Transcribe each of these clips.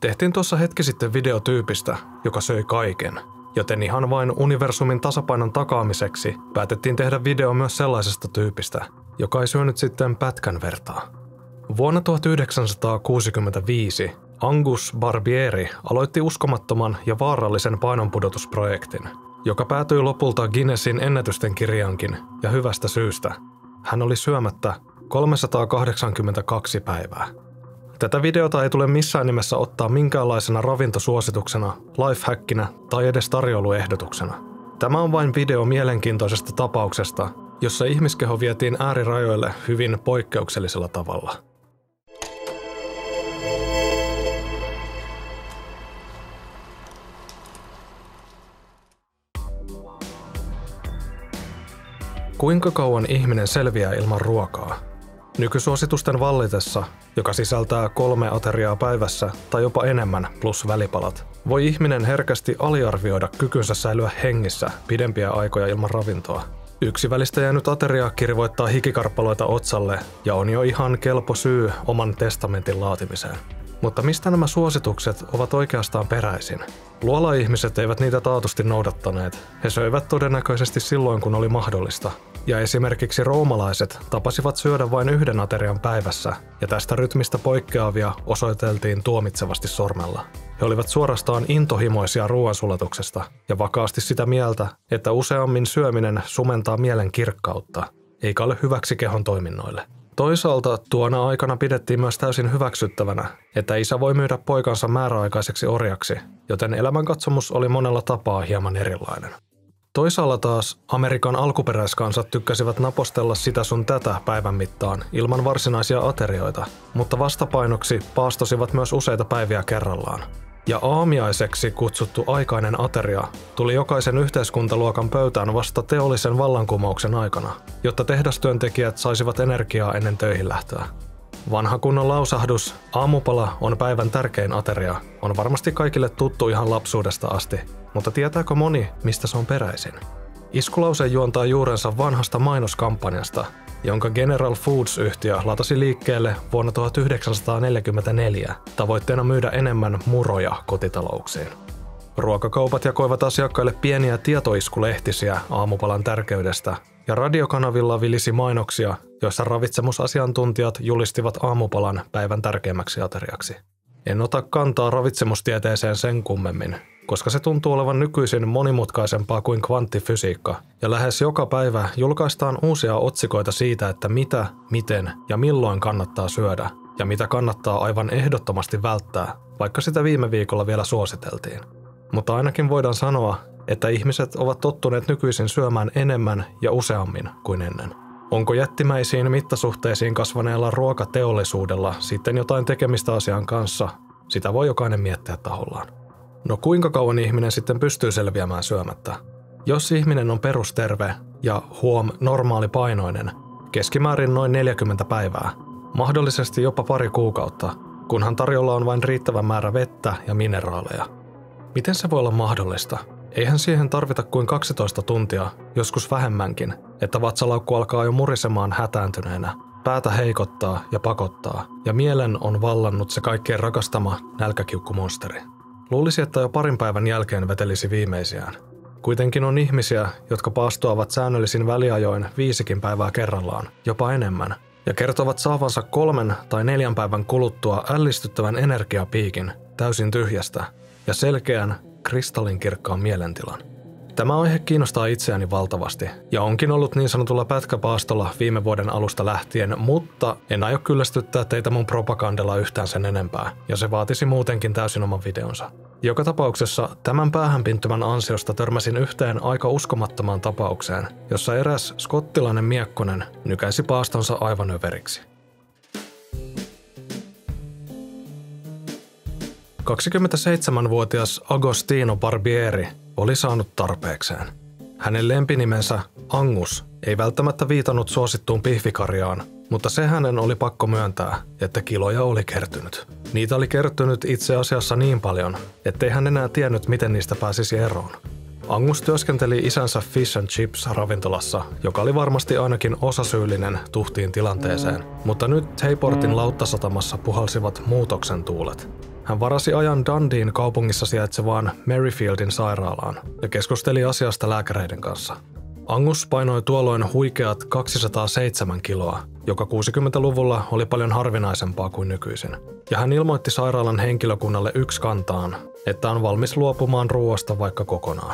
Tehtiin tuossa hetki sitten videotyypistä, joka söi kaiken, joten ihan vain universumin tasapainon takaamiseksi päätettiin tehdä video myös sellaisesta tyypistä, joka ei syönyt sitten pätkän vertaa. Vuonna 1965 Angus Barbieri aloitti uskomattoman ja vaarallisen painonpudotusprojektin, joka päätyi lopulta Guinnessin ennätysten kirjankin ja hyvästä syystä. Hän oli syömättä 382 päivää. Tätä videota ei tule missään nimessä ottaa minkäänlaisena ravintosuosituksena, lifehackinä tai edes tarjouluehdotuksena. Tämä on vain video mielenkiintoisesta tapauksesta, jossa ihmiskeho vietiin äärirajoille hyvin poikkeuksellisella tavalla. Kuinka kauan ihminen selviää ilman ruokaa? Nykysuositusten vallitessa, joka sisältää kolme ateriaa päivässä tai jopa enemmän plus välipalat, voi ihminen herkästi aliarvioida kykynsä säilyä hengissä pidempiä aikoja ilman ravintoa. Yksi välistä jäänyt ateria kirvoittaa hikikarppaloita otsalle ja on jo ihan kelpo syy oman testamentin laatimiseen. Mutta mistä nämä suositukset ovat oikeastaan peräisin? Luola-ihmiset eivät niitä taatusti noudattaneet. He söivät todennäköisesti silloin, kun oli mahdollista. Ja esimerkiksi roomalaiset tapasivat syödä vain yhden aterian päivässä, ja tästä rytmistä poikkeavia osoiteltiin tuomitsevasti sormella. He olivat suorastaan intohimoisia ruoansulatuksesta ja vakaasti sitä mieltä, että useammin syöminen sumentaa mielen kirkkautta, eikä ole hyväksi kehon toiminnoille. Toisaalta tuona aikana pidettiin myös täysin hyväksyttävänä, että isä voi myydä poikansa määräaikaiseksi orjaksi, joten elämänkatsomus oli monella tapaa hieman erilainen. Toisaalla taas Amerikan alkuperäiskansat tykkäsivät napostella sitä sun tätä päivän mittaan ilman varsinaisia aterioita, mutta vastapainoksi paastosivat myös useita päiviä kerrallaan. Ja aamiaiseksi kutsuttu aikainen ateria tuli jokaisen yhteiskuntaluokan pöytään vasta teollisen vallankumouksen aikana, jotta tehdastyöntekijät saisivat energiaa ennen töihin lähtöä. Vanha kunnon lausahdus, aamupala on päivän tärkein ateria, on varmasti kaikille tuttu ihan lapsuudesta asti, mutta tietääkö moni, mistä se on peräisin? Iskulause juontaa juurensa vanhasta mainoskampanjasta, jonka General Foods-yhtiö latasi liikkeelle vuonna 1944 tavoitteena myydä enemmän muroja kotitalouksiin. Ruokakaupat jakoivat asiakkaille pieniä tietoiskulehtisiä aamupalan tärkeydestä, ja radiokanavilla vilisi mainoksia, joissa ravitsemusasiantuntijat julistivat aamupalan päivän tärkeimmäksi ateriaksi. En ota kantaa ravitsemustieteeseen sen kummemmin, koska se tuntuu olevan nykyisin monimutkaisempaa kuin kvanttifysiikka, ja lähes joka päivä julkaistaan uusia otsikoita siitä, että mitä, miten ja milloin kannattaa syödä, ja mitä kannattaa aivan ehdottomasti välttää, vaikka sitä viime viikolla vielä suositeltiin. Mutta ainakin voidaan sanoa, että ihmiset ovat tottuneet nykyisin syömään enemmän ja useammin kuin ennen. Onko jättimäisiin mittasuhteisiin kasvaneella ruokateollisuudella sitten jotain tekemistä asian kanssa? Sitä voi jokainen miettiä tahollaan. No kuinka kauan ihminen sitten pystyy selviämään syömättä? Jos ihminen on perusterve ja huom normaali painoinen, keskimäärin noin 40 päivää, mahdollisesti jopa pari kuukautta, kunhan tarjolla on vain riittävä määrä vettä ja mineraaleja. Miten se voi olla mahdollista? Eihän siihen tarvita kuin 12 tuntia, joskus vähemmänkin, että vatsalaukku alkaa jo murisemaan hätääntyneenä, päätä heikottaa ja pakottaa, ja mielen on vallannut se kaikkein rakastama nälkäkiukkumonsteri. Luulisi, että jo parin päivän jälkeen vetelisi viimeisiään. Kuitenkin on ihmisiä, jotka paastoavat säännöllisin väliajoin viisikin päivää kerrallaan, jopa enemmän, ja kertovat saavansa kolmen tai neljän päivän kuluttua ällistyttävän energiapiikin täysin tyhjästä ja selkeän, kristallinkirkkaan mielentilan. Tämä aihe kiinnostaa itseäni valtavasti ja onkin ollut niin sanotulla pätkäpaastolla viime vuoden alusta lähtien, mutta en aio kyllästyttää teitä mun propagandalla yhtään sen enempää, ja se vaatisi muutenkin täysin oman videonsa. Joka tapauksessa tämän päähänpintymän ansiosta törmäsin yhteen aika uskomattomaan tapaukseen, jossa eräs skottilainen miekkonen nykäisi paastonsa aivan överiksi. 27-vuotias Agostino Barbieri oli saanut tarpeekseen. Hänen lempinimensä Angus ei välttämättä viitannut suosittuun pihvikarjaan, mutta se hänen oli pakko myöntää, että kiloja oli kertynyt. Niitä oli kertynyt itse asiassa niin paljon, ettei hän enää tiennyt, miten niistä pääsisi eroon. Angus työskenteli isänsä Fish and Chips ravintolassa, joka oli varmasti ainakin osasyyllinen tuhtiin tilanteeseen, mutta nyt Hayportin lauttasatamassa puhalsivat muutoksen tuulet. Hän varasi ajan Dundeen kaupungissa sijaitsevaan Merryfieldin sairaalaan ja keskusteli asiasta lääkäreiden kanssa. Angus painoi tuolloin huikeat 207 kiloa, joka 60-luvulla oli paljon harvinaisempaa kuin nykyisin. Ja hän ilmoitti sairaalan henkilökunnalle yksi kantaan, että on valmis luopumaan ruoasta vaikka kokonaan.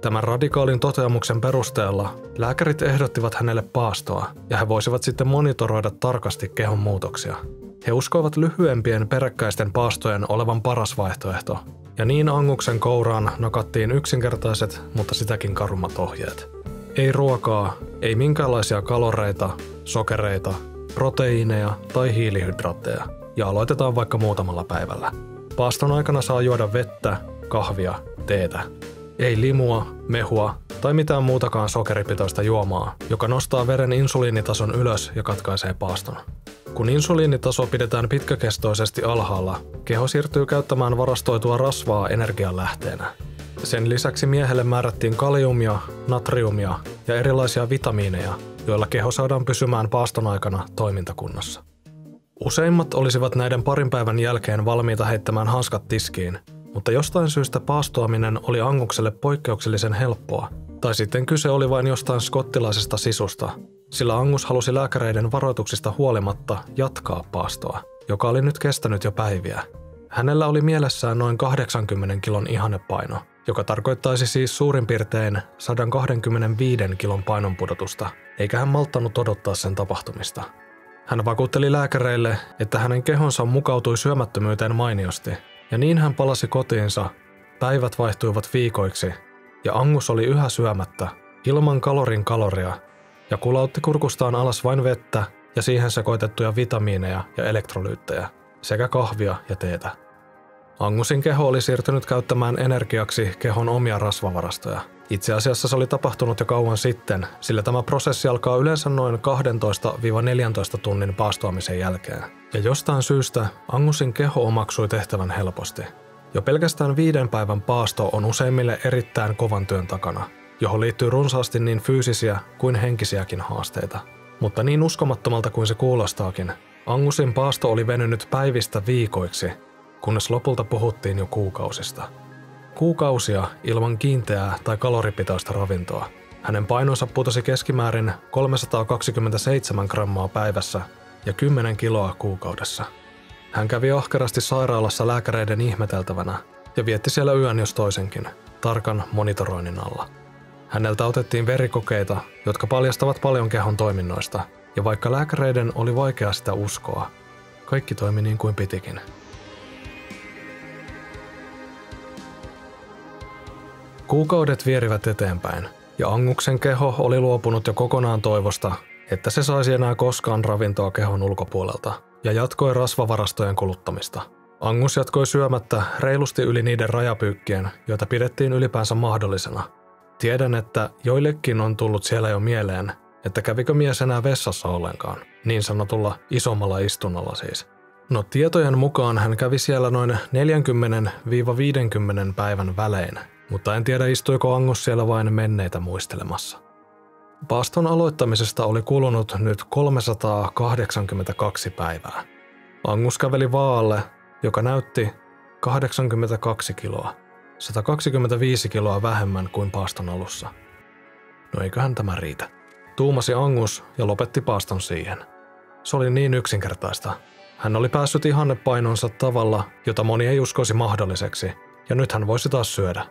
Tämän radikaalin toteamuksen perusteella lääkärit ehdottivat hänelle paastoa ja he voisivat sitten monitoroida tarkasti kehon muutoksia. He uskoivat lyhyempien peräkkäisten paastojen olevan paras vaihtoehto, ja niin Anguksen kouraan nakattiin yksinkertaiset, mutta sitäkin karummat ohjeet. Ei ruokaa, ei minkäänlaisia kaloreita, sokereita, proteiineja tai hiilihydraatteja, ja aloitetaan vaikka muutamalla päivällä. Paaston aikana saa juoda vettä, kahvia, teetä. Ei limua, mehua tai mitään muutakaan sokeripitoista juomaa, joka nostaa veren insuliinitason ylös ja katkaisee paaston. Kun insuliinitaso pidetään pitkäkestoisesti alhaalla, keho siirtyy käyttämään varastoitua rasvaa energianlähteenä. Sen lisäksi miehelle määrättiin kaliumia, natriumia ja erilaisia vitamiineja, joilla keho saadaan pysymään paaston aikana toimintakunnossa. Useimmat olisivat näiden parin päivän jälkeen valmiita heittämään hanskat tiskiin, mutta jostain syystä paastoaminen oli Angukselle poikkeuksellisen helppoa, tai sitten kyse oli vain jostain skottilaisesta sisusta, sillä Angus halusi lääkäreiden varoituksista huolimatta jatkaa paastoa, joka oli nyt kestänyt jo päiviä. Hänellä oli mielessään noin 80 kilon ihannepaino, joka tarkoittaisi siis suurin piirtein 125 kilon painonpudotusta, eikä hän malttanut odottaa sen tapahtumista. Hän vakuutteli lääkäreille, että hänen kehonsa mukautui syömättömyyteen mainiosti, ja niin hän palasi kotiinsa, päivät vaihtuivat viikoiksi, ja Angus oli yhä syömättä, ilman kalorin kaloria, ja kulautti kurkustaan alas vain vettä ja siihen sekoitettuja vitamiineja ja elektrolyyttejä, sekä kahvia ja teetä. Angusin keho oli siirtynyt käyttämään energiaksi kehon omia rasvavarastoja. Itse asiassa se oli tapahtunut jo kauan sitten, sillä tämä prosessi alkaa yleensä noin 12-14 tunnin paastoamisen jälkeen. Ja jostain syystä Angusin keho omaksui tehtävän helposti. Jo pelkästään viiden päivän paasto on useimmille erittäin kovan työn takana, johon liittyy runsaasti niin fyysisiä kuin henkisiäkin haasteita. Mutta niin uskomattomalta kuin se kuulostaakin, Angusin paasto oli venynyt päivistä viikoiksi kunnes lopulta puhuttiin jo kuukausista. Kuukausia ilman kiinteää tai kaloripitoista ravintoa. Hänen painonsa putosi keskimäärin 327 grammaa päivässä ja 10 kiloa kuukaudessa. Hän kävi ahkerasti sairaalassa lääkäreiden ihmeteltävänä ja vietti siellä yön jos toisenkin, tarkan monitoroinnin alla. Häneltä otettiin verikokeita, jotka paljastavat paljon kehon toiminnoista, ja vaikka lääkäreiden oli vaikea sitä uskoa, kaikki toimi niin kuin pitikin. Kuukaudet vierivät eteenpäin, ja Anguksen keho oli luopunut jo kokonaan toivosta, että se saisi enää koskaan ravintoa kehon ulkopuolelta, ja jatkoi rasvavarastojen kuluttamista. Angus jatkoi syömättä reilusti yli niiden rajapyykkien, joita pidettiin ylipäänsä mahdollisena. Tiedän, että joillekin on tullut siellä jo mieleen, että kävikö mies enää vessassa ollenkaan, niin sanotulla isommalla istunnolla siis. No tietojen mukaan hän kävi siellä noin 40-50 päivän välein, mutta en tiedä istuiko Angus siellä vain menneitä muistelemassa. Paaston aloittamisesta oli kulunut nyt 382 päivää. Angus käveli vaalle, joka näytti 82 kiloa, 125 kiloa vähemmän kuin paaston alussa. No eiköhän tämä riitä. Tuumasi Angus ja lopetti paaston siihen. Se oli niin yksinkertaista. Hän oli päässyt ihannepainonsa tavalla, jota moni ei uskoisi mahdolliseksi, ja nyt hän voisi taas syödä.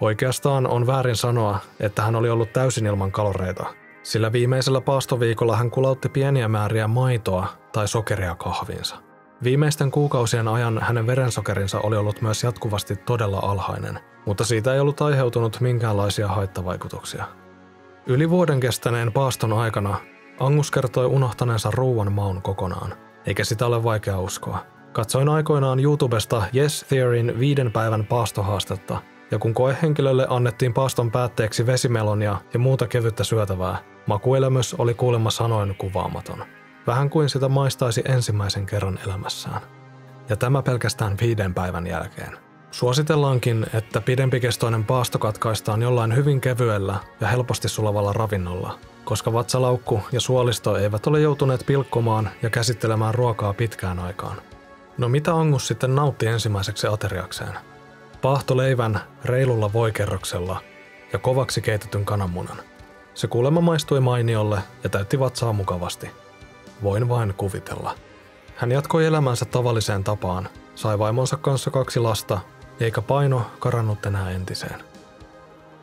Oikeastaan on väärin sanoa, että hän oli ollut täysin ilman kaloreita, sillä viimeisellä paastoviikolla hän kulautti pieniä määriä maitoa tai sokeria kahviinsa. Viimeisten kuukausien ajan hänen verensokerinsa oli ollut myös jatkuvasti todella alhainen, mutta siitä ei ollut aiheutunut minkäänlaisia haittavaikutuksia. Yli vuoden kestäneen paaston aikana Angus kertoi unohtaneensa ruuan maun kokonaan, eikä sitä ole vaikea uskoa. Katsoin aikoinaan YouTubesta Yes Theorin viiden päivän paastohaastetta, ja kun koehenkilölle annettiin paaston päätteeksi vesimelonia ja muuta kevyttä syötävää, makuelämys oli kuulemma sanoin kuvaamaton. Vähän kuin sitä maistaisi ensimmäisen kerran elämässään. Ja tämä pelkästään viiden päivän jälkeen. Suositellaankin, että pidempikestoinen paasto katkaistaan jollain hyvin kevyellä ja helposti sulavalla ravinnolla, koska vatsalaukku ja suolisto eivät ole joutuneet pilkkomaan ja käsittelemään ruokaa pitkään aikaan. No mitä Angus sitten nautti ensimmäiseksi ateriakseen? Paahtoleivän reilulla voikerroksella ja kovaksi keitetyn kananmunan. Se kuulemma maistui mainiolle ja täytti vatsaa mukavasti. Voin vain kuvitella. Hän jatkoi elämänsä tavalliseen tapaan, sai vaimonsa kanssa kaksi lasta, eikä paino karannut enää entiseen.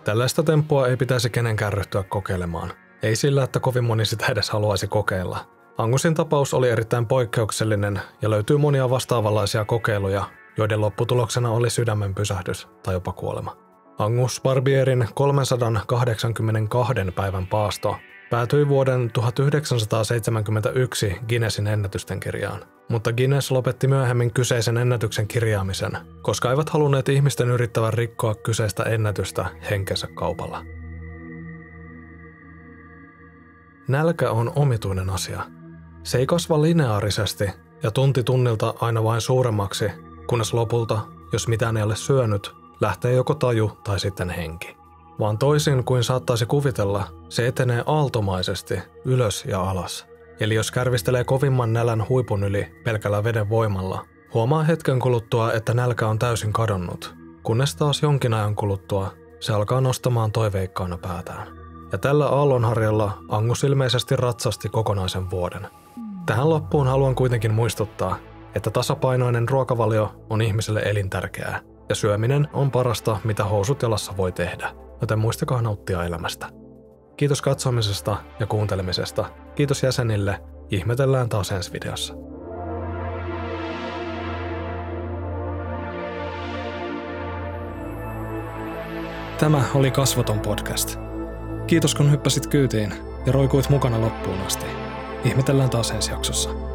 Tällaista temppua ei pitäisi kenenkään ryhtyä kokeilemaan. Ei sillä, että kovin moni sitä edes haluaisi kokeilla. Angusin tapaus oli erittäin poikkeuksellinen ja löytyy monia vastaavanlaisia kokeiluja, joiden lopputuloksena oli sydämen pysähdys tai jopa kuolema. Angus Barbierin 382 päivän paasto päätyi vuoden 1971 Guinnessin ennätysten kirjaan. Mutta Guinness lopetti myöhemmin kyseisen ennätyksen kirjaamisen, koska eivät halunneet ihmisten yrittävän rikkoa kyseistä ennätystä henkensä kaupalla. Nälkä on omituinen asia. Se ei kasva lineaarisesti ja tunti tunnilta aina vain suuremmaksi, kunnes lopulta, jos mitään ei ole syönyt, lähtee joko taju tai sitten henki. Vaan toisin kuin saattaisi kuvitella, se etenee aaltomaisesti ylös ja alas. Eli jos kärvistelee kovimman nälän huipun yli pelkällä veden voimalla, huomaa hetken kuluttua, että nälkä on täysin kadonnut, kunnes taas jonkin ajan kuluttua se alkaa nostamaan toiveikkaana päätään. Ja tällä aallonharjalla Angus ilmeisesti ratsasti kokonaisen vuoden. Tähän loppuun haluan kuitenkin muistuttaa, että tasapainoinen ruokavalio on ihmiselle elintärkeää, ja syöminen on parasta, mitä housut jalassa voi tehdä, joten muistakaa nauttia elämästä. Kiitos katsomisesta ja kuuntelemisesta. Kiitos jäsenille. Ihmetellään taas ensi videossa. Tämä oli Kasvoton podcast. Kiitos kun hyppäsit kyytiin ja roikuit mukana loppuun asti. Ihmetellään taas ensi jaksossa.